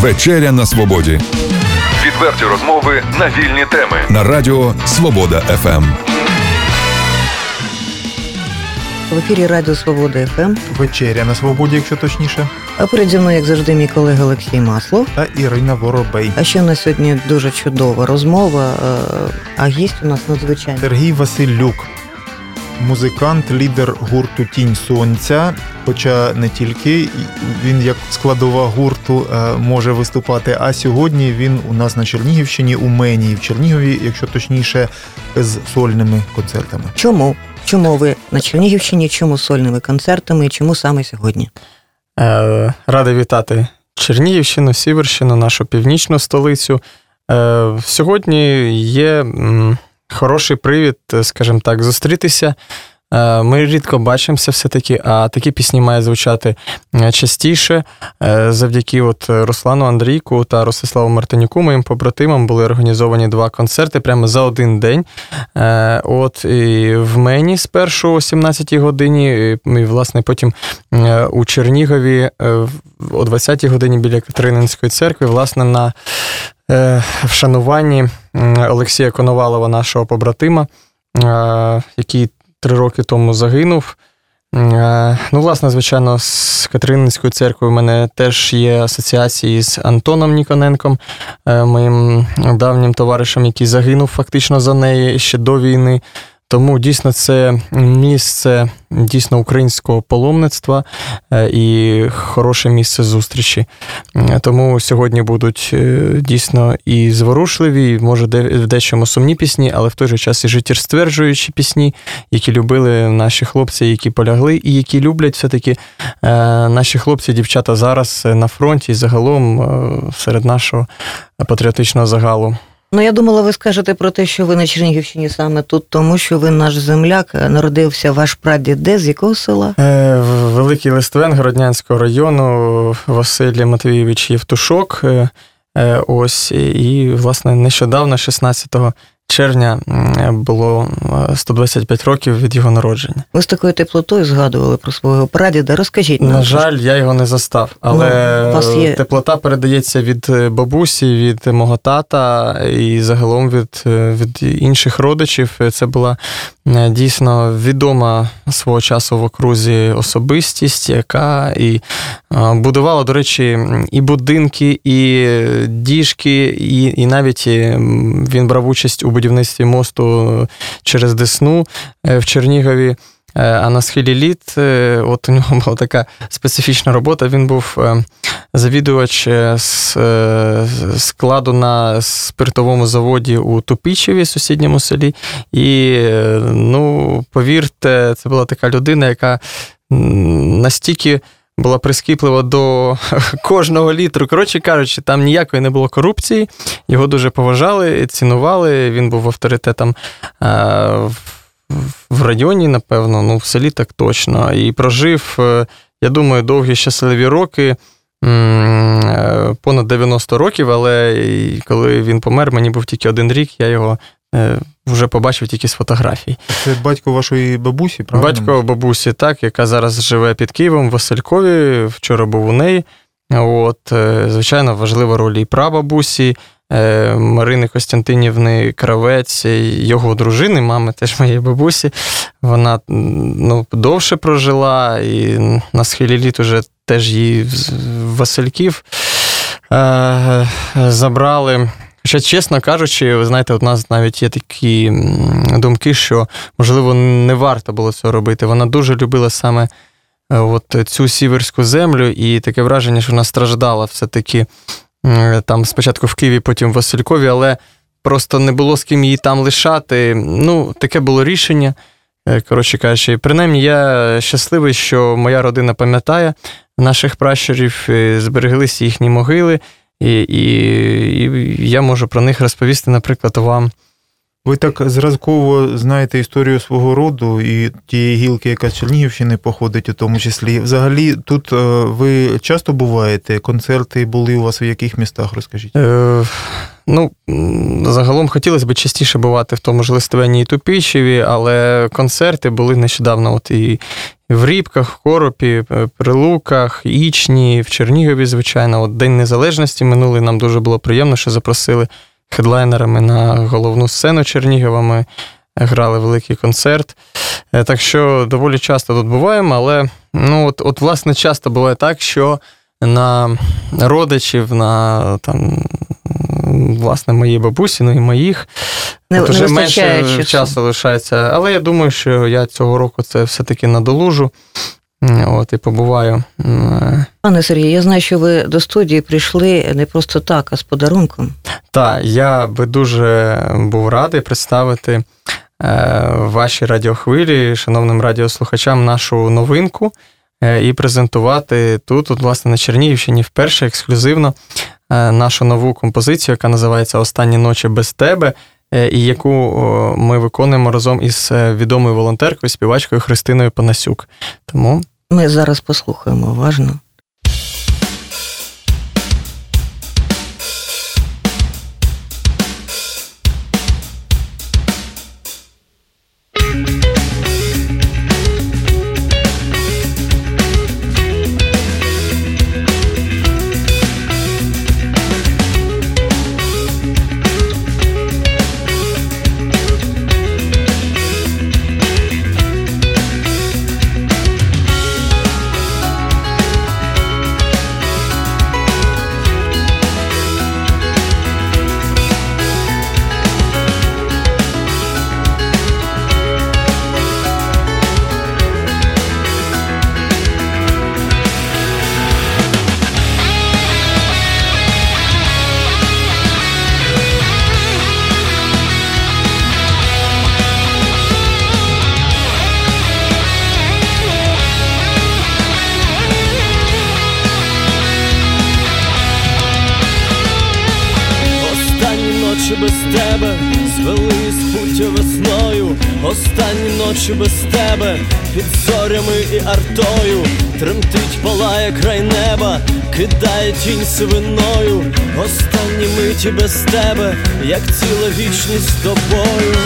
Вечеря на свободі. Відверті розмови на вільні теми. На радіо Свобода ФМ. В ефірі Радіо Свобода ФМ. Вечеря на свободі, якщо точніше. А переді мною, як завжди, мій колега Олексій Маслов. Та Ірина Воробей. А ще у нас сьогодні дуже чудова розмова. е, А гість у нас надзвичайно. Сергій Василюк, музикант, лідер гурту Тінь Сонця. Хоча не тільки він як складова гурту е, може виступати. А сьогодні він у нас на Чернігівщині, у Мені в Чернігові, якщо точніше, з сольними концертами. Чому? Чому ви на Чернігівщині? Чому сольними концертами і чому саме сьогодні? Е, Радий вітати Чернігівщину, Сіверщину, нашу північну столицю. Е, Сьогодні є хороший привід, скажімо так, зустрітися. Е, Ми рідко бачимося все-таки, а такі пісні мають звучати е, частіше. Е, Завдяки от Руслану Андрійку та Ростиславу Мартинюку, моїм побратимам, були організовані два концерти прямо за один день. Е, От і в мені спершу о 17-й годині, і, власне, потім е, у Чернігові е, о 20-й годині біля Катерининської церкви, власне, на е, вшануванні м, Олексія Коновалова, нашого побратима, е, який три роки тому загинув. Е, Ну, власне, звичайно, з Катерининською церквою у мене теж є асоціації з Антоном Ніконенком, е, моїм давнім товаришем, який загинув фактично за неї ще до війни. Тому дійсно це місце дійсно українського паломництва е, і хороше місце зустрічі. Тому сьогодні будуть е, дійсно і зворушливі, може, в дечому сумні пісні, але в той же час і життєстверджуючі пісні, які любили наші хлопці, які полягли, і які люблять все-таки е, наші хлопці, дівчата зараз на фронті і загалом серед нашого патріотичного загалу. Ну, я думала, ви скажете про те, що ви на Чернігівщині саме тут, тому що ви наш земляк, е, народився ваш прадід де, з якого села? Е, Великий Листвен Городнянського району Василь Матвійович Євтушок. е, е, Ось і, власне, нещодавно, 16 червня, було е, 125 років від його народження. Ви з такою теплотою згадували про свого прадіда. Розкажіть нам. На жаль, я його не застав, але Ну, є- теплота передається від е, бабусі, від мого тата і загалом від, е, від інших родичів. Це була е, дійсно відома свого часу в окрузі особистість, яка і е, будувала, до речі, і будинки, і е, діжки, і, і навіть е, він брав участь у будівництві мосту через Десну е, в Чернігові. Е, А на схилі літ, е, от у нього була така специфічна робота. Він був е, завідувач е, е, складу на спиртовому заводі у Тупічеві, сусідньому селі. І, е, ну, повірте, це була така людина, яка настільки. Була прискіплива до кожного літру. Коротше кажучи, там ніякої не було корупції. Його дуже поважали, цінували. Він був авторитетом е, в районі, напевно, ну в селі так точно. І прожив, е, я думаю, довгі щасливі роки. е, Понад 90 років, але коли він помер, мені був тільки один рік, я його вже побачив тільки з фотографій. Це батько вашої бабусі, правильно? Батько бабусі, так, яка зараз живе під Києвом в Василькові, вчора був у неї. От, е, звичайно, важлива роль і прабабусі, е, Марини Костянтинівни Кравець, його дружини, мами теж моєї бабусі. Вона ну, довше прожила, і на схилі літ уже теж її Васильків е, забрали. Хоча, чесно кажучи, ви знаєте, у нас навіть є такі думки, що, можливо, не варто було цього робити. Вона дуже любила саме е, от цю сіверську землю, і таке враження, що вона страждала все-таки там спочатку в Києві, потім в Василькові, але просто не було з ким її там лишати. Ну, таке було рішення. Е, Коротше кажучи, принаймні я щасливий, що моя родина пам'ятає наших пращурів, е, збереглися їхні могили, і, і, я можу про них розповісти, наприклад, вам. Ви так зразково знаєте історію свого роду і тієї гілки, яка з Чернігівщини походить, у тому числі. Взагалі, тут е, ви часто буваєте? Концерти були у вас в яких містах? Розкажіть. Е, Ну, загалом хотілося б частіше бувати в тому ж Листовені і Тупічеві, але концерти були нещодавно от і в Рібках, в Коропі, е, Прилуках, Ічні, в Чернігові, звичайно. От День Незалежності минулий нам дуже було приємно, що запросили хедлайнерами на головну сцену Чернігова. Ми грали великий концерт. Е, так що доволі часто тут буваємо, але ну, от, от власне, часто буває так, що на родичів, на там. Власне, моїй бабусі, ну і моїх. Не, От не вже менше часу лишається. Але я думаю, що я цього року це все-таки надолужу. От, і побуваю. Пане Сергію, я знаю, що ви до студії прийшли не просто так, а з подарунком. Так, я би дуже був радий представити е, вашій радіохвилі, шановним радіослухачам, нашу новинку е, і презентувати тут, от, власне, на Чернігівщині вперше ексклюзивно е, нашу нову композицію, яка називається Останні ночі без тебе, е, і яку ми виконуємо разом із е, відомою волонтеркою, співачкою Христиною Панасюк. Тому Ми зараз послухаємо уважно. Тінь свиною, останні миті без тебе, як ціла вічність з тобою.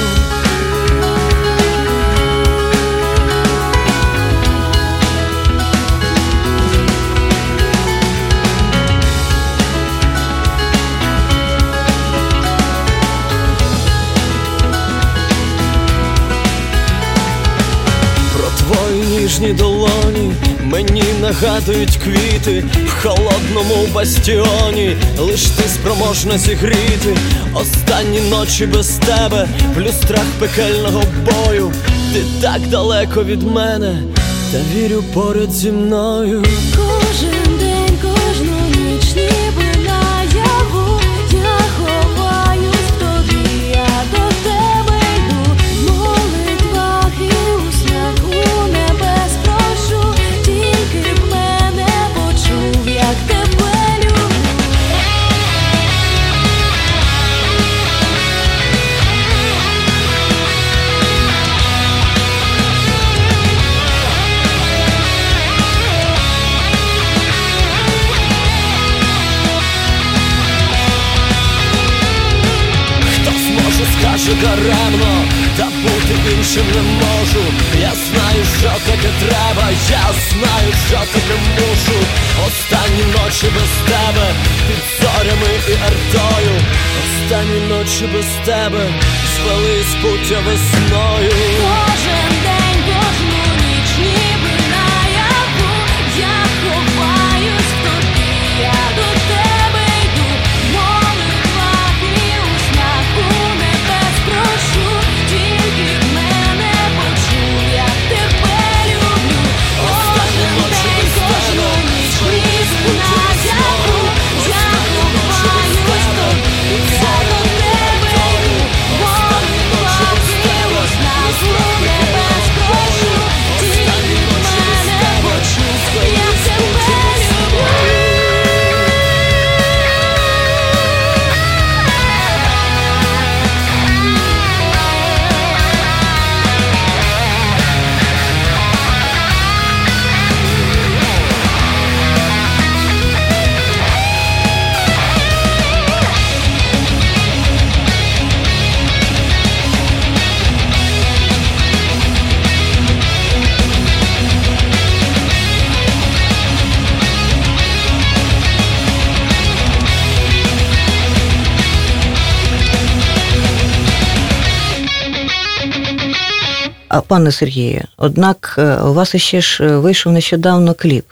Твої ніжні долоні мені нагадують квіти в холодному бастіоні, лиш ти спроможна зігріти останні ночі без тебе, в люстрах пекельного бою. Ти так далеко від мене, та вірю поряд зі мною. Кожен даремно, та бути іншим не можу. Я знаю, що таке треба, я знаю, що таке мушу. Останні ночі без тебе, під зорями і артою. Останні ночі без тебе, звались пуття весною. Кожен день, пане Сергію, однак е, у вас іще ж е, вийшов нещодавно кліп.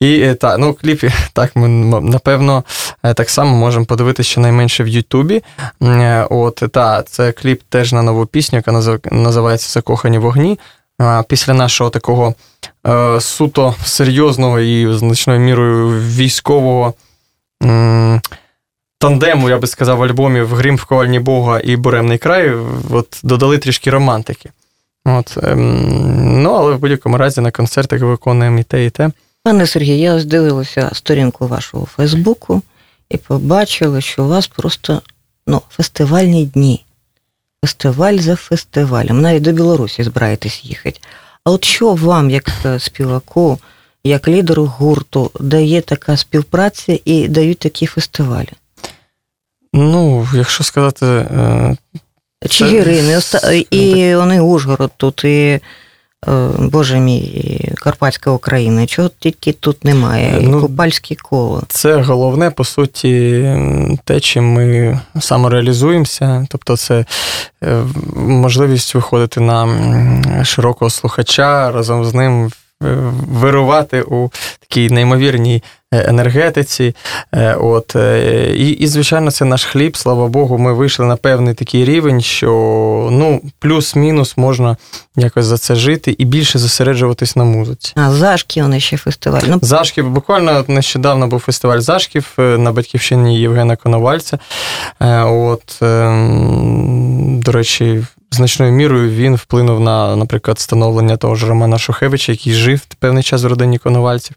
І е, та, ну, кліпі, так, ми напевно так само можемо подивитися щонайменше в Ютубі. От, та, це кліп теж на нову пісню, яка називається Закохані вогні. Після нашого такого суто серйозного і значною мірою військового тандему, я би сказав, альбомів Грім в ковальні Бога і Буремний край, от додали трішки романтики. От, ем, ну, але в будь-якому разі на концертах виконуємо і те, і те. Пане Сергію, я ось дивилася сторінку вашого Фейсбуку і побачила, що у вас просто ну, фестивальні дні. Фестиваль за фестивалем. Навіть до Білорусі збираєтесь їхати. А от що вам, як е, співаку, як лідеру гурту, дає така співпраця і дають такі фестивалі? Ну, якщо сказати, е, Чигирин, і, оста... і вони Ужгород тут, і, е, Боже мій, і Карпатська Україна. Чого тільки тут немає? І Ну, Купальське коло. це головне, по суті, те, чим ми самореалізуємося. Тобто, це е, можливість виходити на широкого слухача, разом з ним е, вирувати у такій неймовірній е, енергетиці. Е, От, е, і, і, звичайно, це наш хліб. Слава Богу, ми вийшли на певний такий рівень, що ну, плюс-мінус можна якось за це жити і більше зосереджуватись на музиці. А Зашки, вони ще фестиваль. Ну, Зашків, буквально нещодавно був фестиваль Зашків е, на батьківщині Євгена Коновальця. Е, От, ем, до речі, значною мірою він вплинув на, наприклад, становлення того ж Романа Шухевича, який жив певний час в родині Коновальців.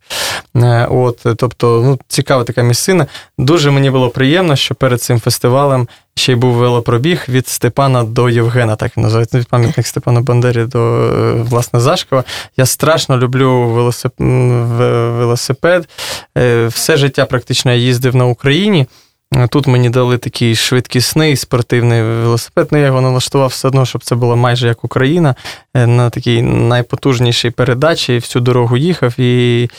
Е, От, тобто, ну, цікава така місцина. Дуже мені було приємно, що перед цим фестивалем ще й був велопробіг від Степана до Євгена, так він називається, від пам'ятник Степану Бандері до е, власне Зашкова. Я страшно люблю велосип... велосипед. Е, Все життя практично я їздив на Україні. Тут мені дали такий швидкісний спортивний велосипед. Ну, я його налаштував все одно, щоб це було майже як Україна, е, на такій найпотужнішій передачі. Всю дорогу їхав і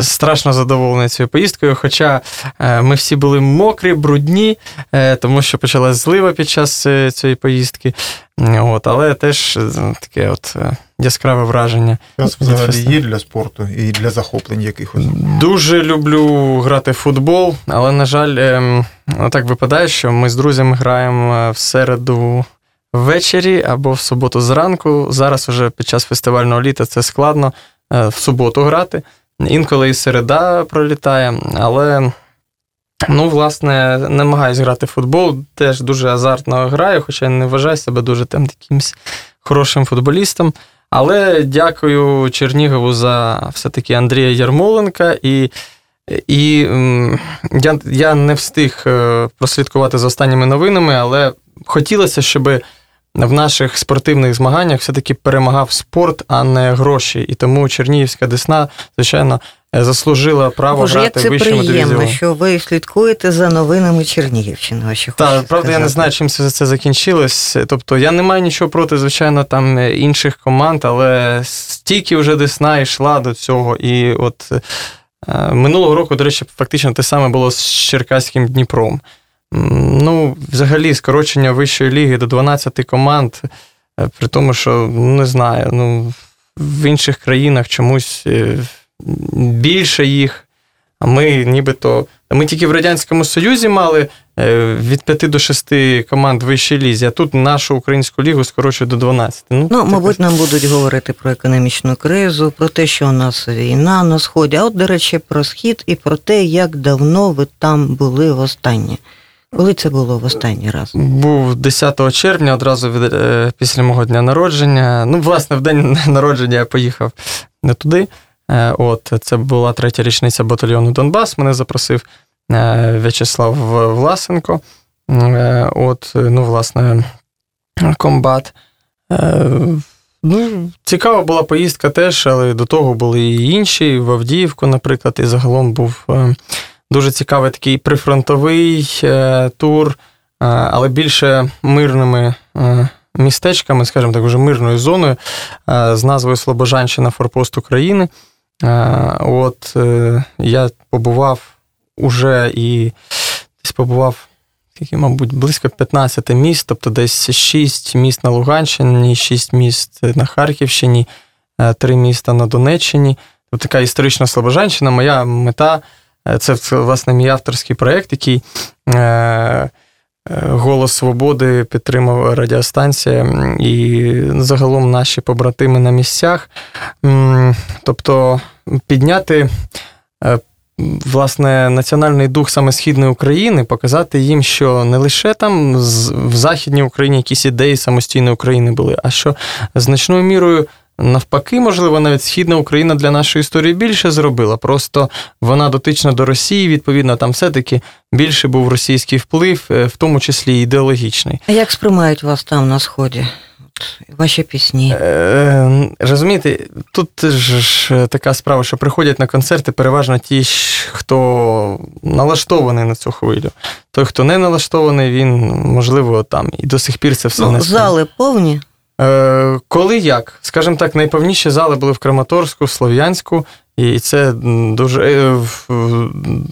страшно задоволений цією поїздкою. Хоча е, ми всі були мокрі, брудні, е, тому що почалась злива під час е, цієї поїздки. От, але теж таке от яскраве враження. Час взагалі є для спорту і для захоплень якихось. Дуже люблю грати в футбол, але, на жаль, ем, так випадає, що ми з друзями граємо в середу ввечері або в суботу зранку. Зараз уже під час фестивального літа це складно в суботу грати. Інколи і середа пролітає, але. Ну, власне, намагаюсь грати в футбол, теж дуже азартно граю, хоча я не вважаю себе дуже там якимось хорошим футболістом. Але дякую Чернігову за все-таки Андрія Ярмоленка. І, і я, я не встиг е, прослідкувати за останніми новинами, але хотілося, щоб в наших спортивних змаганнях все-таки перемагав спорт, а не гроші. І тому Чернігівська Десна, звичайно, е, заслужила право Боже, як грати це в вищому приємно, що ви слідкуєте за новинами Чернігівщини. Ваші Так, правда, я не знаю, чим це, це закінчилось. Тобто я не маю нічого проти, звичайно, там е, інших команд, але стільки вже Десна йшла до цього. І от е, минулого року, до речі, фактично те саме було з Черкаським Дніпром. Ну, взагалі, скорочення вищої ліги до 12 команд, е, при тому, що ну, не знаю, ну, в інших країнах чомусь е, більше їх. А ми нібито. Ми тільки в Радянському Союзі мали е, від 5 до 6 команд вищій лізі, а тут нашу українську лігу скорочують до 12. Ну, Ну, мабуть, нам будуть говорити про економічну кризу, про те, що у нас війна на сході. А от, до речі, про схід і про те, як давно ви там були востаннє. Коли це було в останній раз? Був 10 червня, одразу від, е, після мого дня народження. Ну, власне, в день народження я поїхав не туди. Е, От, це була третя річниця батальйону Донбас. Мене запросив е, В'ячеслав Власенко. От, ну, власне, комбат. Ну, цікава була поїздка теж, але до того були і інші, в Авдіївку, наприклад, і загалом був дуже цікавий такий прифронтовий е, тур, е, але більше мирними е, містечками, скажімо так, вже мирною зоною з назвою Слобожанщина Форпост України. От я побував уже і десь побував мабуть, близько 15 міст, тобто десь 6 міст на Луганщині, 6 міст на Харківщині, 3 міста на Донеччині. Тобто така історична Слобожанщина. Моя мета це це, власне мій авторський проєкт, який е, е, Голос Свободи підтримав радіостанція і загалом наші побратими на місцях. Тобто підняти е, власне національний дух саме східної України, показати їм, що не лише там в Західній Україні якісь ідеї самостійної України були, а що значною мірою. Навпаки, можливо, навіть східна Україна для нашої історії більше зробила. Просто вона дотична до Росії, відповідно, там все-таки більше був російський вплив, е, в тому числі і ідеологічний. А як сприймають вас там на сході? Ваші пісні? Е, розумієте, тут ж така справа, що приходять на концерти переважно ті, хто налаштований на цю хвилю. Той, хто не налаштований, він, можливо, там і до сих пір це все Ну, не зали повні. Е, коли як? Скажімо так, найповніші зали були в Краматорську, Слов'янську, і це дуже, е,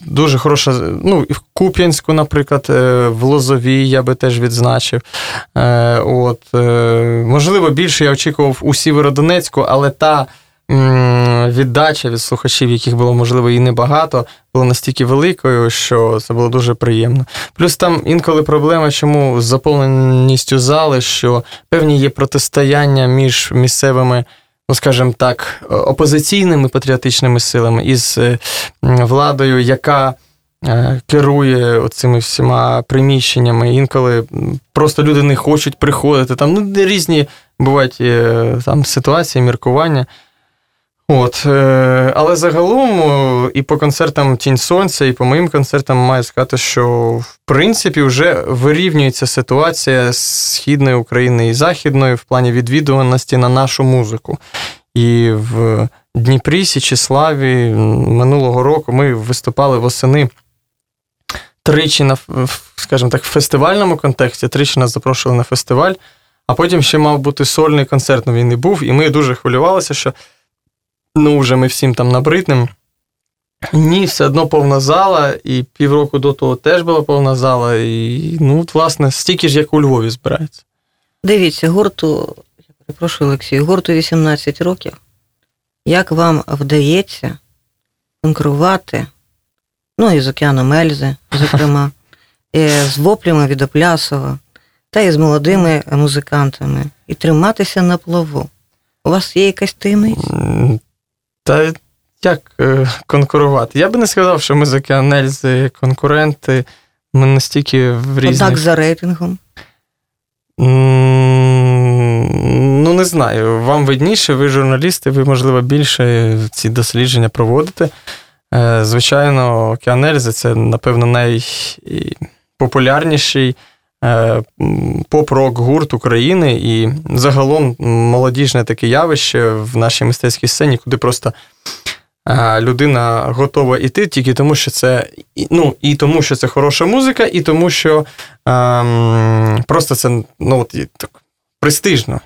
дуже хороша. Ну, в Куп'янську, наприклад, е, в Лозовій я би теж відзначив. От, можливо, більше я очікував у Сіверодонецьку, але та. Віддача від слухачів, яких було можливо і небагато, була настільки великою, що це було дуже приємно. Плюс там інколи проблема, чому з заповненістю зали, що певні є протистояння між місцевими, ну скажімо так, опозиційними патріотичними силами із е, владою, яка е, керує цими всіма приміщеннями. Інколи просто люди не хочуть приходити. Там ну, різні бувають е, там ситуації, міркування. От, е, але загалом е, і по концертам Тінь Сонця, і по моїм концертам маю сказати, що в принципі вже вирівнюється ситуація східної України і західної в плані відвідуваності на нашу музику. І в Дніпрі, Січеславі минулого року ми виступали восени тричі на скажімо так, в фестивальному контексті, тричі нас запрошували на фестиваль, а потім ще мав бути сольний концерт, ну він і був, і ми дуже хвилювалися, що ну, вже ми всім там набриднем. Ні, все одно повна зала, і півроку до того теж була повна зала. І, ну, от, власне, стільки ж, як у Львові збирається. Дивіться, гурту, я перепрошую, Олексію, гурту 18 років. Як вам вдається конкурувати, ну і з океаном Ельзи, зокрема, і з воплями від Оплясова, та і з молодими музикантами, і триматися на плаву? У вас є якась таємниця? Та як е, конкурувати? Я би не сказав, що ми з Океанельзи конкуренти. Ми настільки в різних... Однак за рейтингом. Ну, не знаю. Вам видніше, ви журналісти, ви, можливо, більше ці дослідження проводите. Е, Звичайно, Океанельзи це, напевно, найпопулярніший поп-рок гурт України і загалом молодіжне таке явище в нашій мистецькій сцені, куди просто е, людина готова йти тільки тому, що це ну, і тому, що це хороша музика, і тому, що ем, просто це ну, от, так, престижно.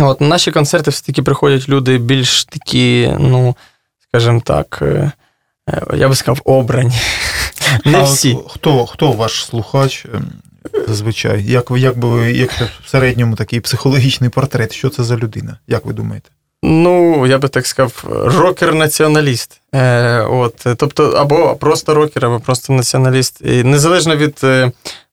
От, на наші концерти все-таки приходять люди більш такі, ну, скажімо так, е, е, я би сказав, обрані. Не всі. Хто, хто ваш слухач ем, зазвичай? Як, як би ви, як в середньому такий психологічний портрет? Що це за людина? Як ви думаєте? Ну, я би так сказав, рокер-націоналіст. Е, от, тобто, або просто рокер, або просто націоналіст. І незалежно від.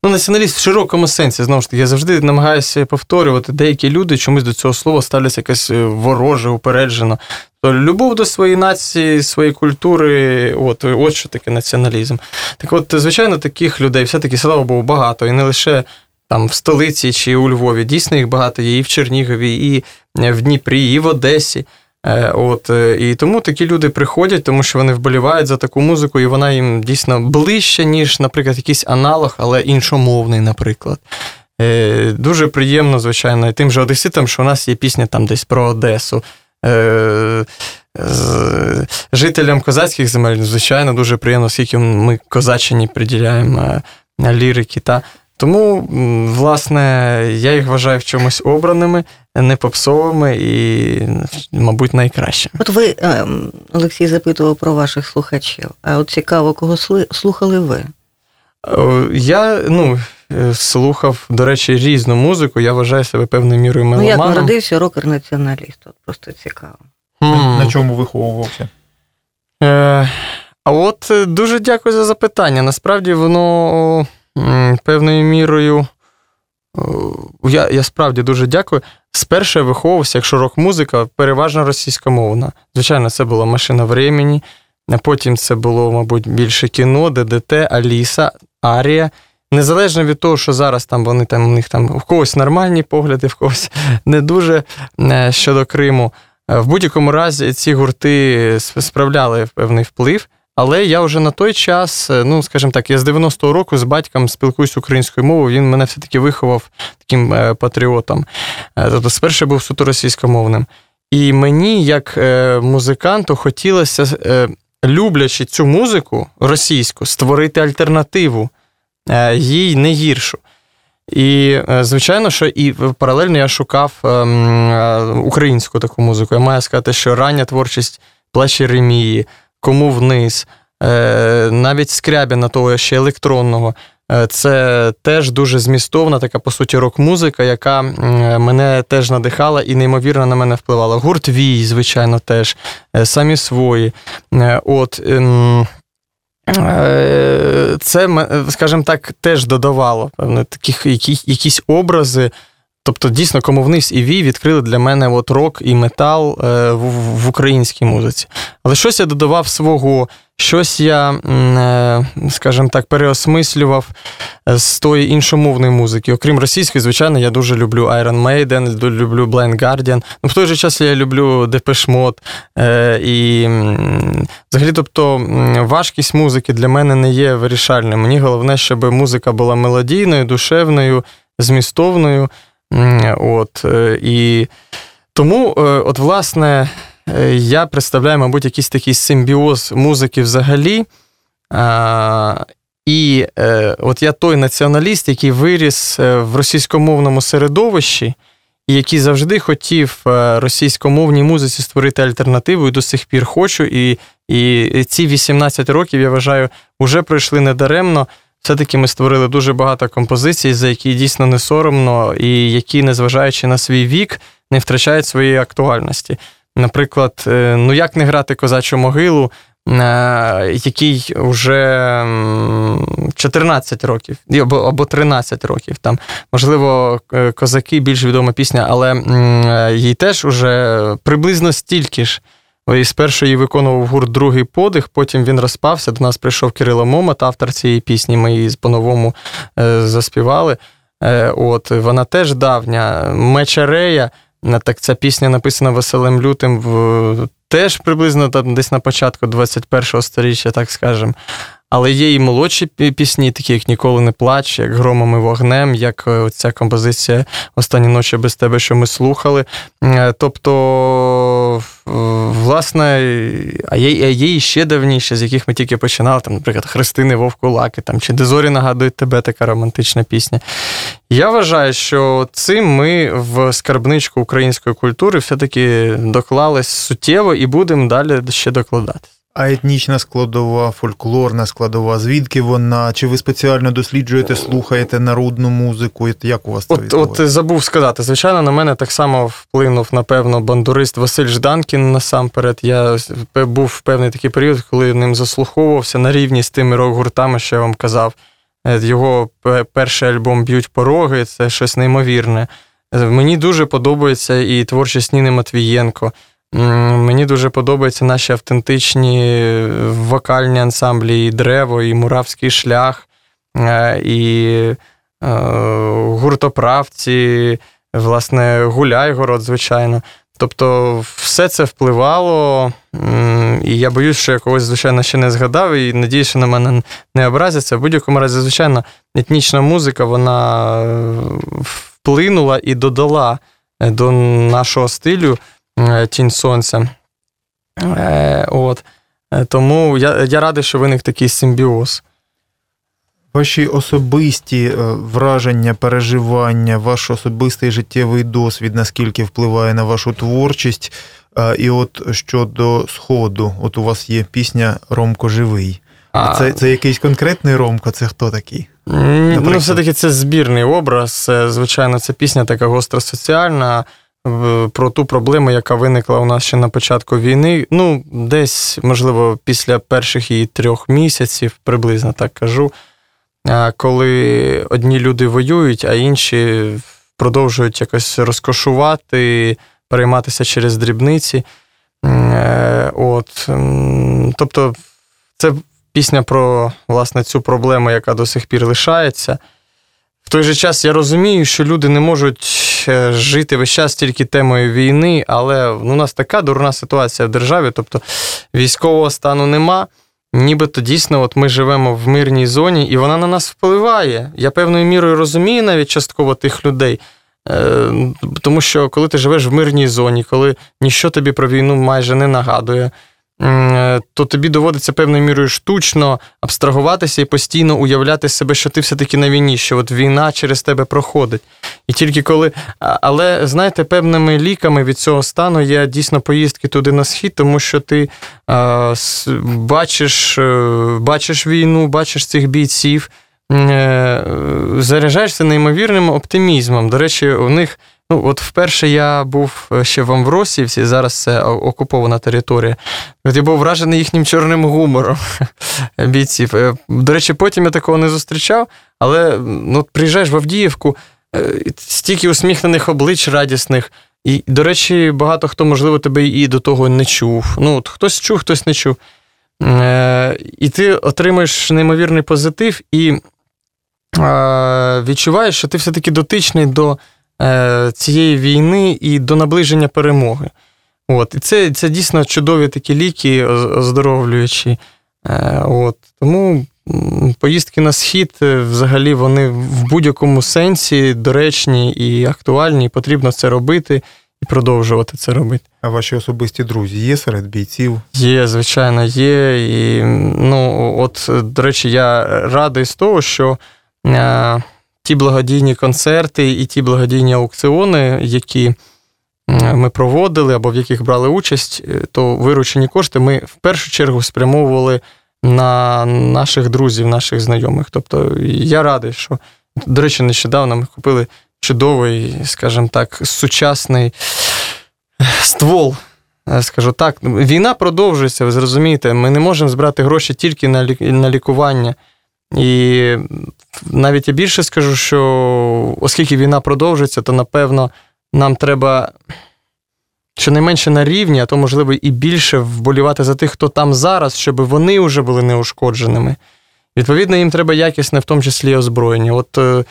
Ну, націоналіст в широкому сенсі, знову ж таки, я завжди намагаюся повторювати, деякі люди чомусь до цього слова ставляться якось е, вороже, упереджено. То любов до своєї нації, своєї культури, от, от що таке націоналізм. Так от, звичайно, таких людей все-таки, слава Богу, багато. І не лише там в столиці чи у Львові. Дійсно, їх багато є і в Чернігові, і е, в Дніпрі, і в Одесі. Е, От, е, і тому такі люди приходять, тому що вони вболівають за таку музику, і вона їм дійсно ближча, ніж, наприклад, якийсь аналог, але іншомовний, наприклад. Е, Дуже приємно, звичайно, і тим же одеситам, що у нас є пісня там десь про Одесу. Жителям козацьких земель, звичайно, дуже приємно, оскільки ми козаччині приділяємо лірики. Тому, власне, я їх вважаю в чомусь обраними, не попсовими і, мабуть, найкращими. От ви, ем, Олексій, запитував про ваших слухачів. А от цікаво, кого слухали ви? Е, Я ну, е, слухав, до речі, різну музику. Я вважаю себе певною мірою Ну, як народився рокер-націоналіст, от просто цікаво. М. На чому виховувався? Е, А от е, дуже дякую за запитання. Насправді воно певною мірою. е, Я, я справді дуже дякую. Спершу виховувався, якщо рок-музика, переважно російськомовна. Звичайно, це була машина времени. а Потім це було, мабуть, більше кіно, ДДТ, Аліса, Арія. Незалежно від того, що зараз там вони там, у них там в когось нормальні погляди, в когось не дуже е, щодо Криму. Е, В будь-якому разі ці гурти справляли певний вплив. Але я вже на той час, е, ну скажімо так, я з 90-го року з батьком спілкуюсь українською мовою. Він мене все-таки виховав таким е, патріотом. Е, Тобто, спершу був суто російськомовним. І мені, як музиканту, хотілося, люблячи цю музику російську, створити альтернативу їй не гіршу. І, звичайно, що і паралельно я шукав ем, українську таку музику. Я маю сказати, що рання творчість Плачі Ремії, Кому вниз, е, навіть Скрябіна, того ще електронного. е, Це теж дуже змістовна, така по суті рок-музика, яка мене теж надихала і неймовірно на мене впливала. Гурт Вій, звичайно, теж, е, самі свої. Е, От, ем, е, це, скажімо так, теж додавало певно, таких якісь, якісь образи. Тобто, дійсно, Комовниз і Вій відкрили для мене от рок і метал е, в, українській музиці. Але щось я додавав свого, щось я, е, скажімо так, переосмислював е, з тої іншомовної музики. Окрім російської, звичайно, я дуже люблю Iron Maiden, люблю Blind Guardian. Ну, в той же час я люблю Depeche Mode. І взагалі, тобто, важкість музики для мене не є вирішальною. Мені головне, щоб музика була мелодійною, душевною, змістовною. От, е, і тому, е, от, власне, е, я представляю, мабуть, якийсь такий симбіоз музики взагалі. І от я той націоналіст, який виріс в російськомовному середовищі, і який завжди хотів російськомовній музиці створити альтернативу, і до сих пір хочу. І, і ці 18 років, я вважаю, вже пройшли недаремно. Все-таки ми створили дуже багато композицій, за які дійсно не соромно, і які, незважаючи на свій вік, не втрачають своєї актуальності. Наприклад, е, ну як не грати козачу могилу, е, який вже 14 років або, або 13 років. Там, можливо, е, козаки більш відома пісня, але їй теж уже приблизно стільки ж. І спершу її виконував гурт другий подих, потім він розпався. До нас прийшов Кирило Момот, автор цієї пісні. Ми її по-новому е, заспівали. Е, от, вона теж давня. Мечарея. е, Так ця пісня написана Василем Лютим в, теж приблизно там, десь на початку 21-го сторіччя, так скажемо. Але є і молодші пісні, такі як Ніколи не плач, як Громом і вогнем, як е, ця композиція Останні ночі без тебе, що ми слухали. Е, Тобто, власне, а є, а є і ще давніше, з яких ми тільки починали, там, наприклад, Христини Вовкулаки, там, чи Дезорі нагадують тебе, така романтична пісня. Я вважаю, що цим ми в скарбничку української культури все-таки доклались суттєво і будемо далі ще докладати. А етнічна складова, фольклорна складова, звідки вона? Чи ви спеціально досліджуєте, слухаєте народну музику? Як у вас це От, от забув сказати, звичайно, на мене так само вплинув, напевно, бандурист Василь Жданкін насамперед. Я був в певний такий період, коли ним заслуховувався на рівні з тими рок-гуртами, що я вам казав. Е, Його перший альбом Б'ють пороги, це щось неймовірне. Е, Мені дуже подобається і творчість Ніни Матвієнко. Мені дуже подобаються наші автентичні вокальні ансамблі, і Древо, і Муравський шлях, е, і е, гуртоправці, власне, Гуляйгород, звичайно. Тобто, все це впливало, і я боюсь, що я когось, звичайно, ще не згадав, і надію, що на мене не образяться. В будь-якому разі, звичайно, етнічна музика вона е, вплинула і додала е, до нашого стилю е, тінь сонця. Е, От. Е, Тому я, я радий, що виник такий симбіоз. Ваші особисті е, враження, переживання, ваш особистий життєвий досвід, наскільки впливає на вашу творчість. Е, І от щодо сходу, от у вас є пісня Ромко живий. А це, це якийсь конкретний Ромко, це хто такий? М, Ну, все-таки це збірний образ. Е, Звичайно, це пісня така гостросоціальна в- про ту проблему, яка виникла у нас ще на початку війни. Ну, десь, можливо, після перших її трьох місяців, приблизно так кажу. Коли одні люди воюють, а інші продовжують якось розкошувати, перейматися через дрібниці. Е, От, тобто, це пісня про власне цю проблему, яка до сих пір лишається. В той же час я розумію, що люди не можуть е, жити весь час тільки темою війни, але ну, у нас така дурна ситуація в державі, тобто військового стану нема. Нібито дійсно, от ми живемо в мирній зоні, і вона на нас впливає. Я певною мірою розумію навіть частково тих людей. Е, Тому що коли ти живеш в мирній зоні, коли ніщо тобі про війну майже не нагадує, то тобі доводиться певною мірою штучно абстрагуватися і постійно уявляти себе, що ти все-таки на війні, що от війна через тебе проходить. І тільки коли. Але знаєте, певними ліками від цього стану є дійсно поїздки туди на схід, тому що ти с- бачиш, е, бачиш війну, бачиш цих бійців, е, заряджаєшся неймовірним оптимізмом. До речі, у них. Ну, от вперше я був ще в Амвросівці, зараз це окупована територія. От я був вражений їхнім чорним гумором бійців. Е, До речі, потім я такого не зустрічав, але ну, приїжджаєш в Авдіївку, е, стільки усміхнених облич радісних. І, до речі, багато хто, можливо, тебе і до того не чув. Ну, от хтось чув, хтось не чув. Е, І ти отримуєш неймовірний позитив і е, відчуваєш, що ти все-таки дотичний до е, цієї війни і до наближення перемоги. От. І це, це дійсно чудові такі ліки, оздоровлюючі. Е, От. Тому поїздки на схід е, взагалі вони в будь-якому сенсі доречні і актуальні, і потрібно це робити і продовжувати це робити. А ваші особисті друзі є серед бійців? Є, звичайно, є. І, ну, от, до речі, я радий з того, що е, ті благодійні концерти і ті благодійні аукціони, які е, ми проводили або в яких брали участь, е, то виручені кошти ми в першу чергу спрямовували на наших друзів, наших знайомих. Тобто я радий, що, до речі, нещодавно ми купили чудовий, скажімо так, сучасний ствол Е, Скажу так, війна продовжується, ви зрозумієте. Ми не можемо збирати гроші тільки на лікування. І навіть я більше скажу, що оскільки війна продовжується, то напевно нам треба щонайменше на рівні, а то, можливо, і більше вболівати за тих, хто там зараз, щоб вони вже були неушкодженими. Відповідно, їм треба якісне, в тому числі озброєння. От, е,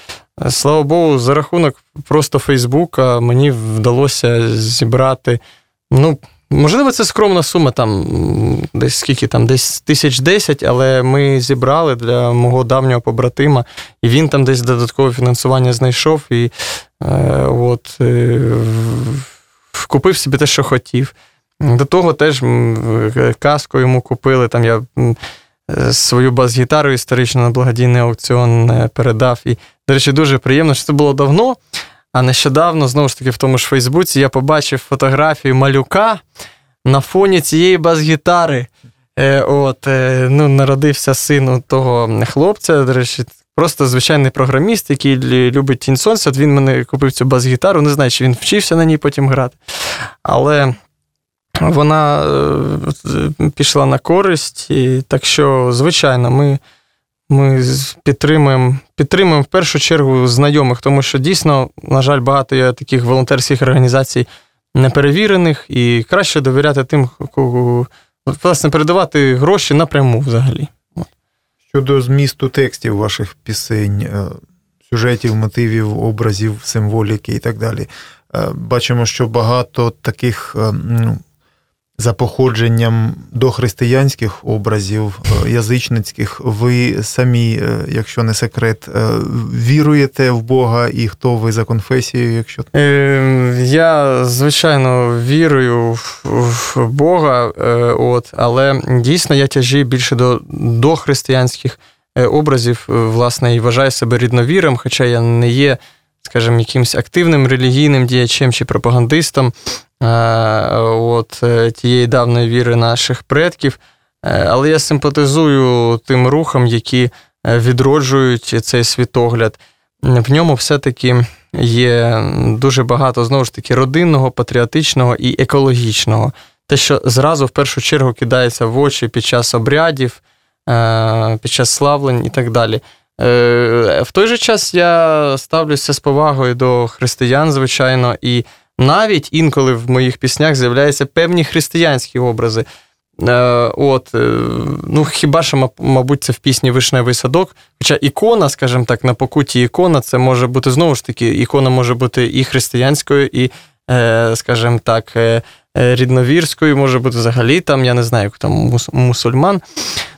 слава Богу, за рахунок просто Фейсбука мені вдалося зібрати. Ну, можливо, це скромна сума, там десь скільки там, десь тисяч десять, але ми зібрали для мого давнього побратима, і він там десь додаткове фінансування знайшов і е, от, е, купив собі те, що хотів. До того теж е, каску йому купили. Там я е, свою бас-гітару історично на благодійний аукціон е, передав. І, до речі, дуже приємно, що це було давно. А нещодавно, знову ж таки, в тому ж Фейсбуці я побачив фотографію малюка на фоні цієї бас-гітари. Е, от, е, ну, народився син того хлопця, до речі, просто звичайний програміст, який любить Тінь. От він мене купив цю бас-гітару. Не знаю, чи він вчився на ній потім грати. Але вона е, пішла на користь. І, так що, звичайно, ми, ми підтримуємо, підтримуємо в першу чергу знайомих, тому що дійсно, на жаль, багато є таких волонтерських організацій неперевірених, і краще довіряти тим, кого власне передавати гроші напряму взагалі. Щодо змісту текстів ваших пісень, е, сюжетів, мотивів, образів, символіки і так далі. Е, Бачимо, що багато таких е, ну, за походженням дохристиянських образів, е, язичницьких, ви самі, е, якщо не секрет, е, віруєте в Бога і хто ви за конфесією, якщо Я, звичайно, вірую в, Бога, от, але дійсно я тяжію більше до, до християнських образів, власне, і вважаю себе рідновіром, хоча я не є, скажімо, якимось активним релігійним діячем чи пропагандистом е, от, е, тієї давної віри наших предків. Е, Але я симпатизую тим рухам, які відроджують цей світогляд. В ньому все-таки є дуже багато знову ж таки родинного, патріотичного і екологічного. Те, що зразу в першу чергу кидається в очі під час обрядів, під час славлень і так далі. Е, В той же час я ставлюся з повагою до християн, звичайно, і навіть інколи в моїх піснях з'являються певні християнські образи. Е, От, е, ну, хіба що, мабуть, це в пісні Вишневий садок. Хоча ікона, скажімо так, на покуті ікона, це може бути знову ж таки, ікона може бути і християнською, і, скажімо так, рідновірською, може бути взагалі там, я не знаю, там мусульман.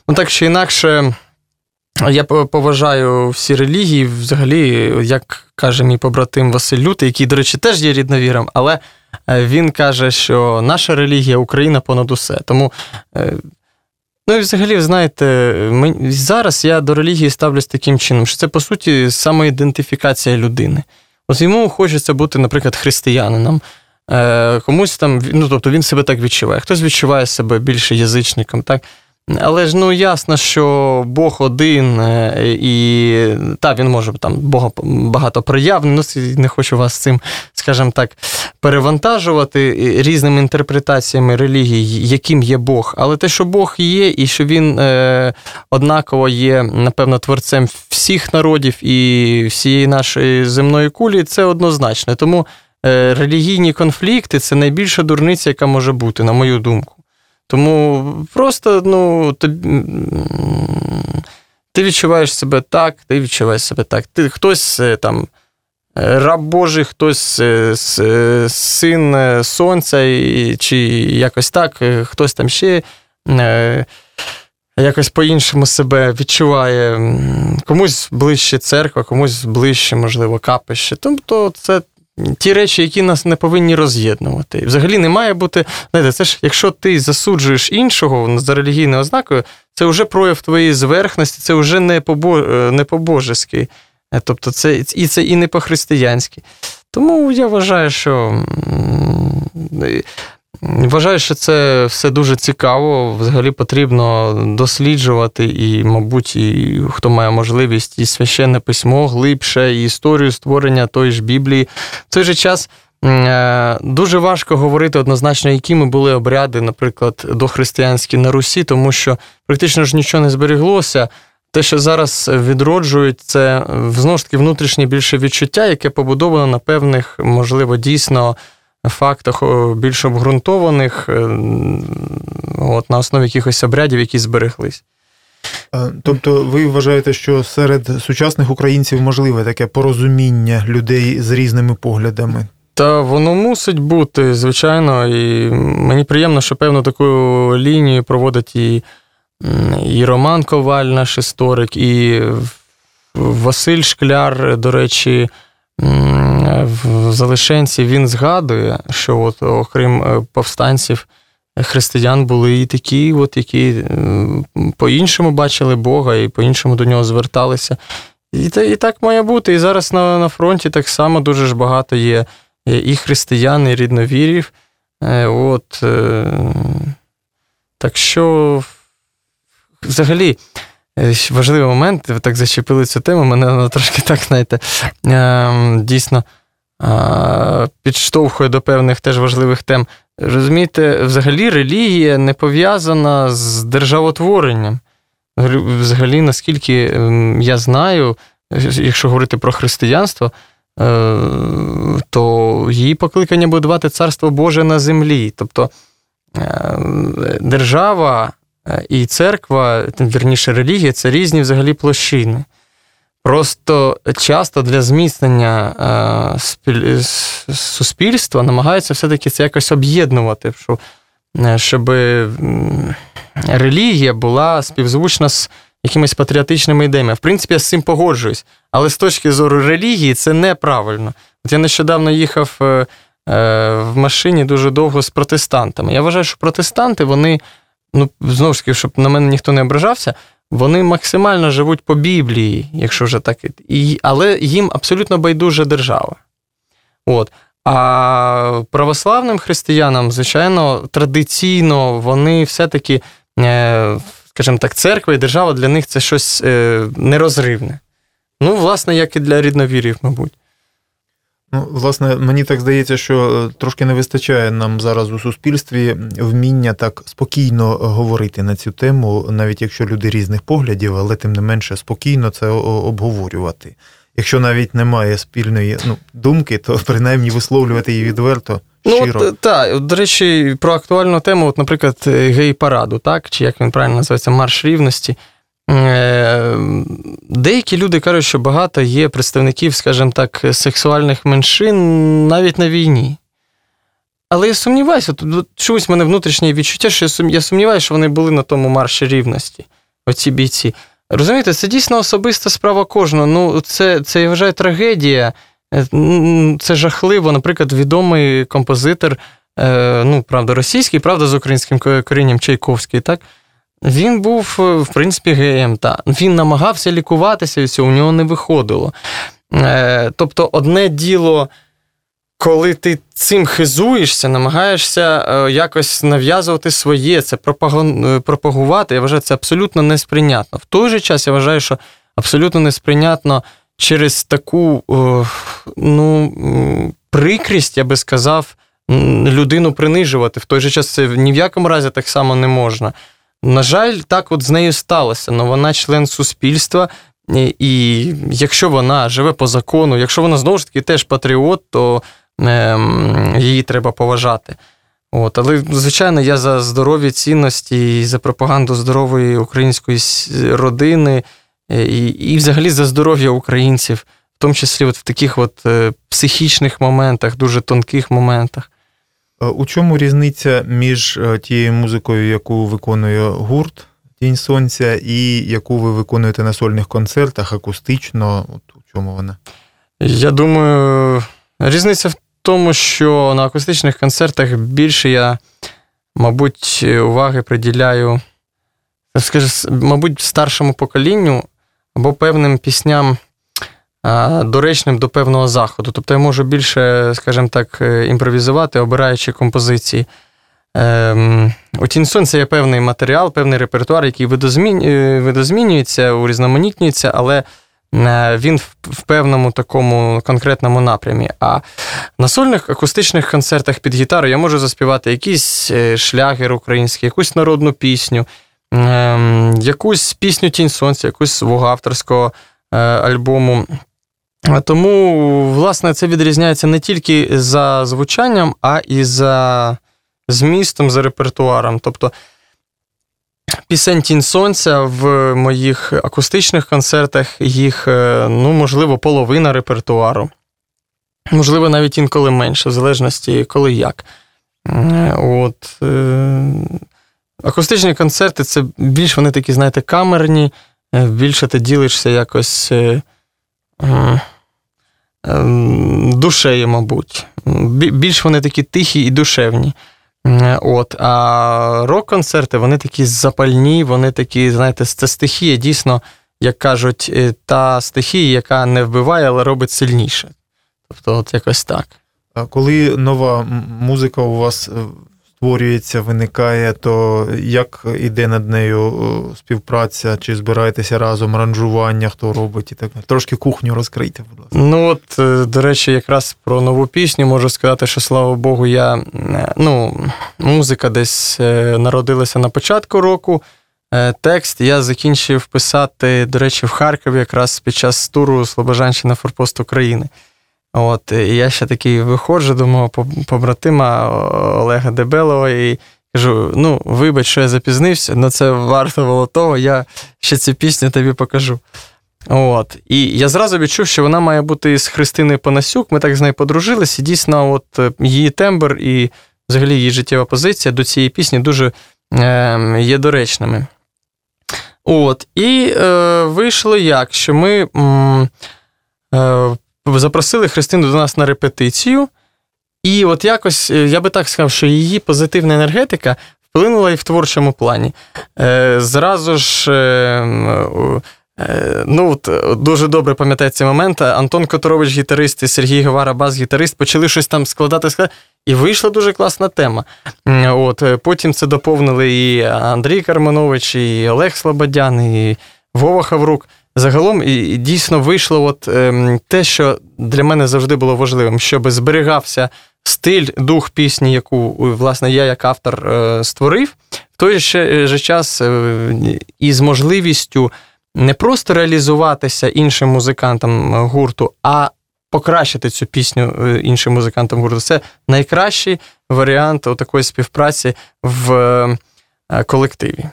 Ну, так чи інакше, я поважаю всі релігії, взагалі, як каже мій побратим Василь Лютий, який, до речі, теж є рідновіром, але е, він каже, що наша релігія Україна понад усе. Тому, е, ну і взагалі, знаєте, зараз я до релігії ставлюсь таким чином, що це, по суті, самоідентифікація людини. От йому хочеться бути, наприклад, християнином. Е, комусь там, ну тобто він себе так відчуває. Хтось відчуває себе більше язичником, так? Але ж ну ясно, що Бог один, е, і так, він може там Бога багато проявлений, ну не хочу вас цим, скажімо так, перевантажувати різними інтерпретаціями релігії, яким є Бог. Але те, що Бог є, і що він е, однаково є, напевно, творцем всіх народів і всієї нашої земної кулі, це однозначно. Тому е, релігійні конфлікти це найбільша дурниця, яка може бути, на мою думку. Тому просто, ну, тобі, ти відчуваєш себе так, ти відчуваєш себе так. Ти хтось е, там е, раб Божий, хтось е, син сонця, чи якось так, хтось там ще якось по-іншому себе відчуває. Комусь ближче церква, комусь ближче, можливо, капище. Тобто це ті речі, які нас не повинні роз'єднувати. Взагалі не має бути. Знаєте, це ж якщо ти засуджуєш іншого за релігійною ознакою, це вже прояв твоєї зверхності, це вже не по не по-божески. Е, Тобто, це і це і не по-християнськи. Тому я вважаю, що. Вважаю, що це все дуже цікаво. Взагалі потрібно досліджувати, і, мабуть, і хто має можливість, і священне письмо глибше, і історію створення тої ж Біблії. В той же час е, дуже важко говорити однозначно, якими були обряди, наприклад, дохристиянські на Русі, тому що практично ж нічого не збереглося. Те, що зараз відроджують, це е, знову ж таки внутрішнє більше відчуття, яке побудовано на певних, можливо, дійсно фактах більш обґрунтованих, е, от, на основі якихось обрядів, які збереглись. Тобто, ви вважаєте, що серед сучасних українців можливе таке порозуміння людей з різними поглядами? Та воно мусить бути, звичайно, і мені приємно, що певну таку лінію проводить і, і Роман Коваль, наш історик, і Василь Шкляр, до речі, в Залишенці він згадує, що от, окрім е, повстанців, християн були і такі, от, які е, по-іншому бачили Бога і по-іншому до нього зверталися. І, і так має бути. І зараз на, на фронті так само дуже ж багато є е, і християн, і рідновірів. Е, От, е, так що, взагалі, е, важливий момент, ви так зачепили цю тему, мене вона трошки так, знаєте, е, дійсно е, підштовхує до певних теж важливих тем. Розумієте, взагалі релігія не пов'язана з державотворенням. Взагалі- наскільки ем, я знаю, якщо говорити про християнство, е, то її покликання будувати царство Боже на землі. Тобто е, держава е, і церква, вірніше релігія це різні взагалі площини. Просто часто для зміцнення е, суспільства намагаються все-таки це якось об'єднувати, е, щоб релігія була співзвучна з якимись патріотичними ідеями. В принципі, я з цим погоджуюсь, але з точки зору релігії це неправильно. От я нещодавно їхав е, в машині дуже довго з протестантами. Я вважаю, що протестанти, вони, ну, знову ж таки, щоб на мене ніхто не ображався, вони максимально живуть по Біблії, якщо вже так. І, але їм абсолютно байдужа держава. От. А православним християнам, звичайно, традиційно вони все-таки е, скажімо так, церква і держава для них це щось е, нерозривне. Ну, власне, як і для рідновірів, мабуть. Ну, власне, мені так здається, що е, трошки не вистачає нам зараз у суспільстві вміння так спокійно говорити на цю тему, навіть якщо люди різних поглядів, але тим не менше спокійно це обговорювати. Якщо навіть немає спільної ну, думки, то принаймні висловлювати її відверто, щиро. Ну, от, так, до речі, про актуальну тему, от, наприклад, е, гей-параду, так? Чи як він правильно називається, марш рівності. Е, Деякі люди кажуть, що багато є представників, скажімо так, сексуальних меншин навіть на війні. Але я сумніваюся, тут чомусь в мене внутрішнє відчуття, що я сумніваюся, що вони були на тому марші рівності, оці бійці. Розумієте, це дійсно особиста справа кожного. Ну, це, це я вважаю трагедія. Е, Це жахливо. Наприклад, відомий композитор, е, ну, правда, російський, правда, з українським корінням Чайковський, так? Він був, е, в принципі, геєм. Та. Він намагався лікуватися від цього, у нього не виходило. Е, Тобто, одне діло, коли ти цим хизуєшся, намагаєшся е, якось нав'язувати своє, це пропагувати, я вважаю, це абсолютно несприйнятно. В той же час я вважаю, що абсолютно несприйнятно через таку ну, прикрість, я би сказав, людину принижувати. В той же час це ні в якому разі так само не можна. На жаль, так от з нею сталося. але вона член суспільства, і, якщо вона живе по закону, якщо вона знову ж таки теж патріот, то ем, її треба поважати. От, але, звичайно, я за здорові цінності і за пропаганду здорової української родини, е, і, і взагалі за здоров'я українців, в тому числі от в таких от е, психічних моментах, дуже тонких моментах. Е, У чому різниця між е, тією музикою, яку виконує гурт Тінь Сонця, і яку ви виконуєте на сольних концертах акустично? От у чому вона? Я думаю, різниця в тому, що на акустичних концертах більше я, мабуть, уваги приділяю, скажу, мабуть, старшому поколінню або певним пісням, доречним до певного заходу. Тобто я можу більше, скажімо так, е, імпровізувати, обираючи композиції. Ем, у Тінь Сонця є певний матеріал, певний репертуар, який е, видозмінюється, урізноманітнюється, але е, він в, певному такому конкретному напрямі. А на сольних акустичних концертах під гітару я можу заспівати якийсь шлягер український, якусь народну пісню, ем, якусь пісню Тінь Сонця, якусь свого авторського альбому. Тому, власне, це відрізняється не тільки за звучанням, а і за змістом, за репертуаром. Тобто пісень Тінь Сонця в моїх акустичних концертах їх, е, ну, можливо, половина репертуару. Можливо, навіть інколи менше, в залежності коли як. Е, От, е, акустичні концерти це більш вони такі, знаєте, камерні, більше ти ділишся якось ем, душею, мабуть. Більш вони такі тихі і душевні. От, а рок-концерти, вони такі запальні, вони такі, знаєте, це стихія, дійсно, як кажуть, е, та стихія, яка не вбиває, але робить сильніше. Тобто, от якось так. А коли нова музика у вас е, створюється, виникає, то як іде над нею е, співпраця? Чи збираєтеся разом аранжування, хто робить і так далі? Трошки кухню розкрийте, будь ласка. Ну, от, е, до речі, якраз про нову пісню можу сказати, що слава Богу, я е, ну, музика десь народилася на початку року. Текст я закінчив писати, до речі, в Харкові якраз під час туру Слобожанщина Форпост України. От, і я ще такий виходжу до мого побратима Олега Дебелова і кажу: ну, вибач, що я запізнився, але це варто було того, я ще цю пісню тобі покажу. От. І я зразу відчув, що вона має бути з Христиною Панасюк. Ми так з нею подружилися. І дійсно, от е, її тембр і взагалі її життєва позиція до цієї пісні дуже е, є доречними. От. І е, вийшло як, що ми м, е, запросили Христину до нас на репетицію. І от якось, е, я би так сказав, що її позитивна енергетика вплинула і в творчому плані. Е, зразу ж. Е, Е, Ну, от, е, дуже добре пам'ятаю цей момент. Антон Которович, гітарист, і Сергій Гавара, бас-гітарист, почали щось там складати, складати, і вийшла дуже класна тема. От, потім це доповнили і Андрій Карманович, і Олег Слободян, і Вова Хаврук. Загалом і, і дійсно вийшло от, ем, те, що для мене завжди було важливим, щоб зберігався стиль, дух пісні, яку власне я як автор е, створив, в той же, же час е, із можливістю не просто реалізуватися іншим музикантам е, гурту, а покращити цю пісню е, іншим музикантам гурту. Це найкращий варіант такої співпраці в е, колективі.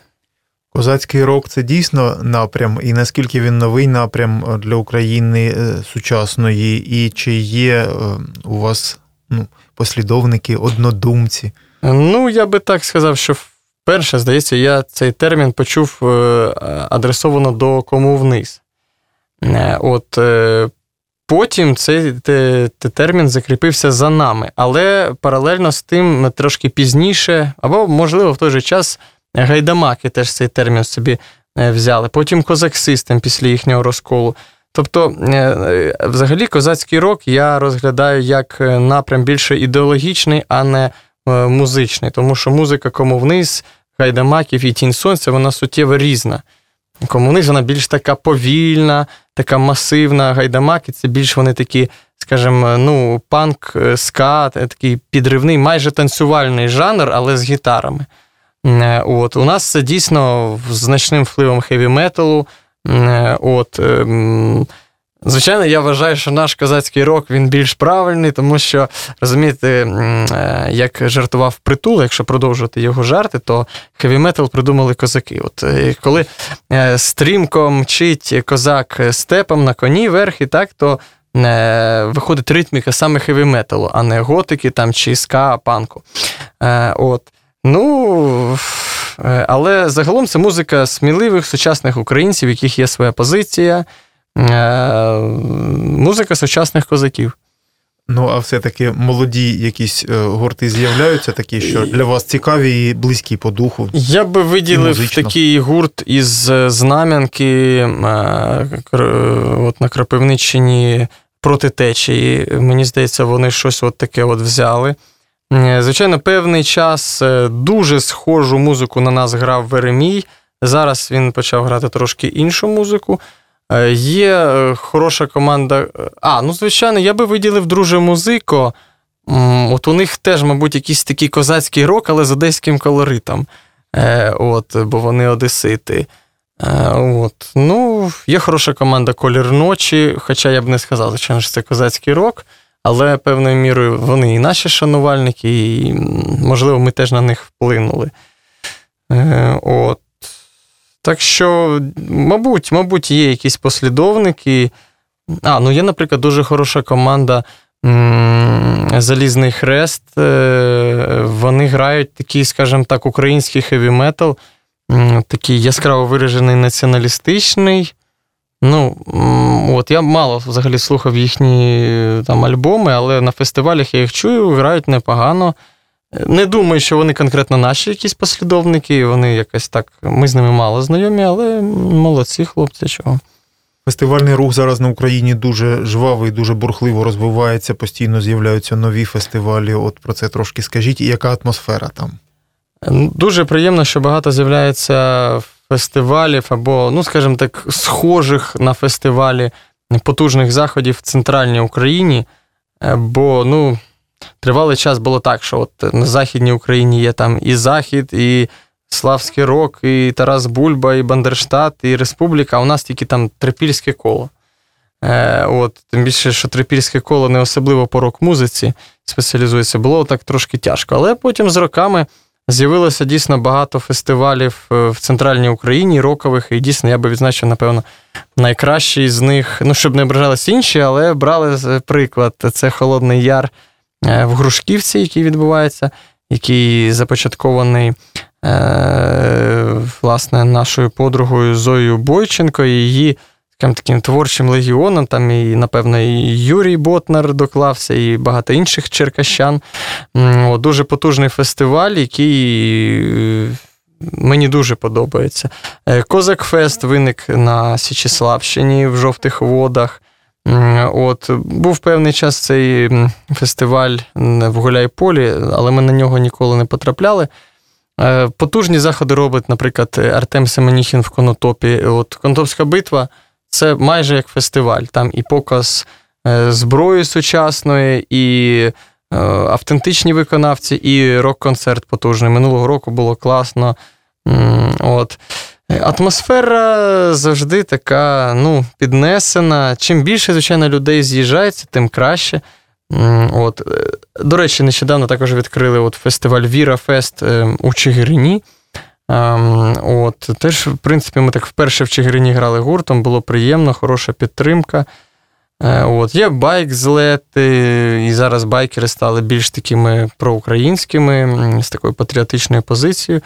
Козацький рок це дійсно напрям, і наскільки він новий напрям е, для України е, сучасної, і чи є е, у вас ну, послідовники, однодумці? Ну, я би так сказав, що вперше, здається, я цей термін почув адресовано до кому вниз. От потім цей те- те термін закріпився за нами, але паралельно з тим трошки пізніше, або, можливо, в той же час гайдамаки теж цей термін собі е, взяли. Потім козак Систем після їхнього розколу. Тобто, е, е, взагалі, козацький рок я розглядаю як напрям більше ідеологічний, а не музичний, тому що музика кому вниз, гайдамаків і тінь сонця, вона суттєво різна. Кому вниз вона більш така повільна, така масивна. Гайдамаки це більш вони такі, скажімо, ну, панк, ска, е, такий підривний, майже танцювальний жанр, але з гітарами. Е, От, у нас це дійсно з значним впливом хеві-металу. Е, От, ем, Звичайно, я вважаю, що наш козацький рок він більш правильний, тому що, розумієте, е, як жартував притул, якщо продовжувати його жарти, то хеві-метал придумали козаки. От коли стрімко мчить козак степом на коні верхи, так, то виходить ритміка саме хеві-металу, а не готики там, чи ска, панку. От. Ну, е, але загалом це музика сміливих сучасних українців, в яких є своя позиція. Е, Музика сучасних козаків. Ну, а все-таки молоді якісь е, гурти з'являються, такі, що для вас цікаві і близькі по духу. Я би виділив такий гурт із Знам'янки от на Кропивниччині проти течії. Мені здається, вони щось от таке от взяли. Е, Звичайно, певний час е, дуже схожу музику на нас грав Веремій. Зараз він почав грати трошки іншу музику. Е, Є хороша команда. А, ну, звичайно, я би виділив друже музико. От у них теж, мабуть, якийсь такий козацький рок, але з одеським колоритом. От, бо вони одесити. От. Ну, є хороша команда Колір ночі, хоча я б не сказав, звичайно, що це козацький рок, але певною мірою вони і наші шанувальники, і, можливо, ми теж на них вплинули. Е, от. Так що, мабуть, мабуть, є якісь послідовники. А, ну є, наприклад, дуже хороша команда Залізний Хрест. Е, Вони грають такий, скажімо так, український хеві-метал, такий яскраво виражений націоналістичний. Ну, от я мало взагалі слухав їхні е, там альбоми, але на фестивалях я їх чую, грають непогано. Не думаю, що вони конкретно наші якісь послідовники, вони якось так. Ми з ними мало знайомі, але молодці хлопці, чого. Фестивальний рух зараз на Україні дуже жвавий, дуже бурхливо розвивається, постійно з'являються нові фестивалі. От про це трошки скажіть, і яка атмосфера там? Дуже приємно, що багато з'являється фестивалів або, ну, скажімо так, схожих на фестивалі потужних заходів в центральній Україні. Бо, ну, тривалий час було так, що от на Західній Україні є там і Захід, і Славський Рок, і Тарас Бульба, і Бандерштат, і Республіка, а у нас тільки там трипільське коло. Е, от, тим більше, що трипільське коло не особливо по рок-музиці спеціалізується, було так трошки тяжко. Але потім з роками з'явилося дійсно багато фестивалів е, в центральній Україні, рокових, і дійсно я би відзначив, напевно, найкращий з них, ну, щоб не ображалися інші, але брали приклад. Це Холодний Яр е, в Грушківці, який відбувається, який започаткований е, власне нашою подругою Зоєю Бойченко її таким, таким творчим легіоном. Там і, напевно, і Юрій Ботнар доклався, і багато інших черкащан. Дуже потужний фестиваль, який е, мені дуже подобається. Е, Козак Фест виник на Січеславщині в жовтих водах. От був певний час цей фестиваль в Гуляйполі, але ми на нього ніколи не потрапляли. Е, Потужні заходи робить, наприклад, Артем Семеніхін в Конотопі. От Конотопська битва це майже як фестиваль. Там і показ е, зброї сучасної, і е, автентичні виконавці, і рок-концерт потужний. Минулого року було класно. От. Атмосфера завжди така, ну, піднесена. Чим більше, звичайно, людей з'їжджається, тим краще. От. Е, До речі, нещодавно також відкрили от фестиваль Віра Фест е, у Чигирині. Ем, От, теж, в принципі, ми так вперше в Чигирині грали гуртом, було приємно, хороша підтримка. Е, От, є байк-злети, і зараз байкери стали більш такими проукраїнськими, з такою патріотичною позицією.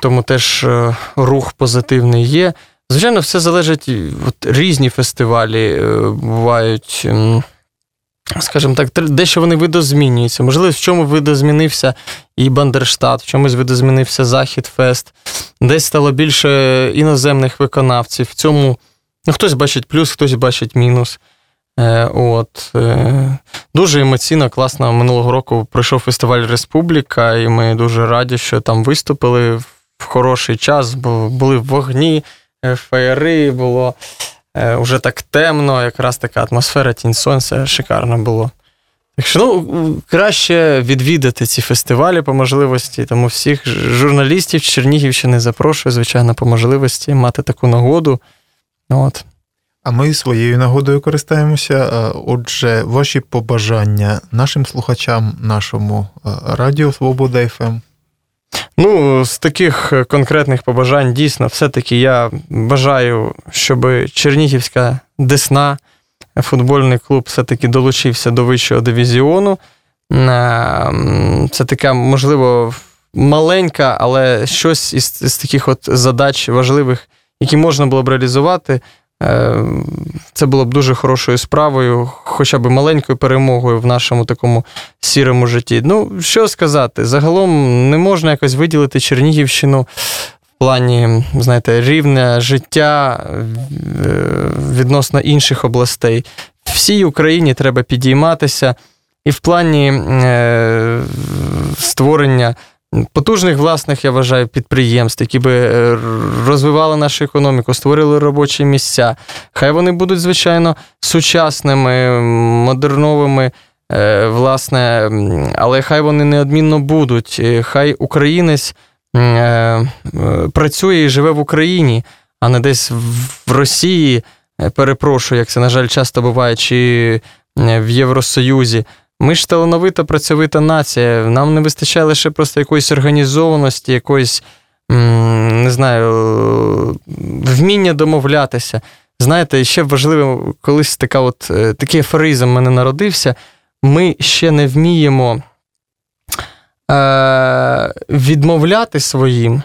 Тому теж е, рух позитивний є. Звичайно, все залежить. От різні фестивалі е, бувають. Скажімо так, дещо вони видозмінюються. Можливо, в чому видозмінився і Бандерштат, в чомусь видозмінився Захід Фест, десь стало більше іноземних виконавців. В цьому ну, хтось бачить плюс, хтось бачить мінус. Е, от, е, дуже емоційно, класно. Минулого року пройшов фестиваль Республіка, і ми дуже раді, що там виступили в хороший час, бо були в вогні, е, феєри, було е, вже так темно, якраз така атмосфера, тінь сонця, шикарно було. Так що ну, краще відвідати ці фестивалі по можливості, тому всіх журналістів Чернігівщини запрошую, звичайно, по можливості мати таку нагоду. От. А ми своєю нагодою користаємося. Е, Отже, ваші побажання нашим слухачам, нашому е, Радіо Свобода. ФМ. Ну, з таких е, конкретних побажань, дійсно, все-таки я бажаю, щоб Чернігівська Десна, е, футбольний клуб, все-таки долучився до вищого дивізіону. Це така, можливо, маленька, але щось із, із таких от задач важливих, які можна було б реалізувати. Е, Це було б дуже хорошою справою, хоча б маленькою перемогою в нашому такому сірому житті. Ну, що сказати, загалом не можна якось виділити Чернігівщину в плані, знаєте, рівня життя е, відносно інших областей. Всій Україні треба підійматися, і в плані е, створення. Потужних власних, я вважаю, підприємств, які би е, розвивали нашу економіку, створили робочі місця. Хай вони будуть, звичайно, сучасними, модерновими, е, власне, але хай вони неодмінно будуть. Хай українець е, працює і живе в Україні, а не десь в- Росії. Перепрошую, як це, на жаль, часто буває, чи в Євросоюзі. Ми ж талановита, працьовита нація. Нам не вистачає лише просто якоїсь організованості, якоїсь, не знаю, вміння домовлятися. Знаєте, ще важливо, колись така от, е, такий афоризм мене народився. Ми ще не вміємо е, відмовляти своїм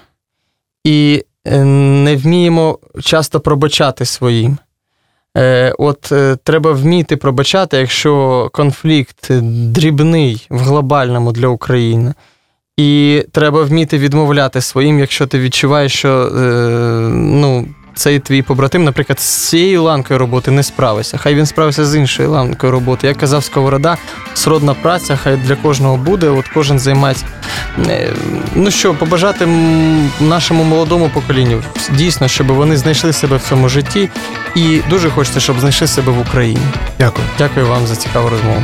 і е, не вміємо часто пробачати своїм. Е, От е, треба вміти пробачати, якщо конфлікт дрібний в глобальному для України. І треба вміти відмовляти своїм, якщо ти відчуваєш, що е, ну, цей твій побратим, наприклад, з цією ланкою роботи не справиться. Хай він справиться з іншою ланкою роботи. Як казав Сковорода, сродна праця, хай для кожного буде, от кожен займається. Е, Ну що, побажати нашому молодому поколінню дійсно, щоб вони знайшли себе в цьому житті, і дуже хочеться, щоб знайшли себе в Україні. Дякую. Дякую вам за цікаву розмову.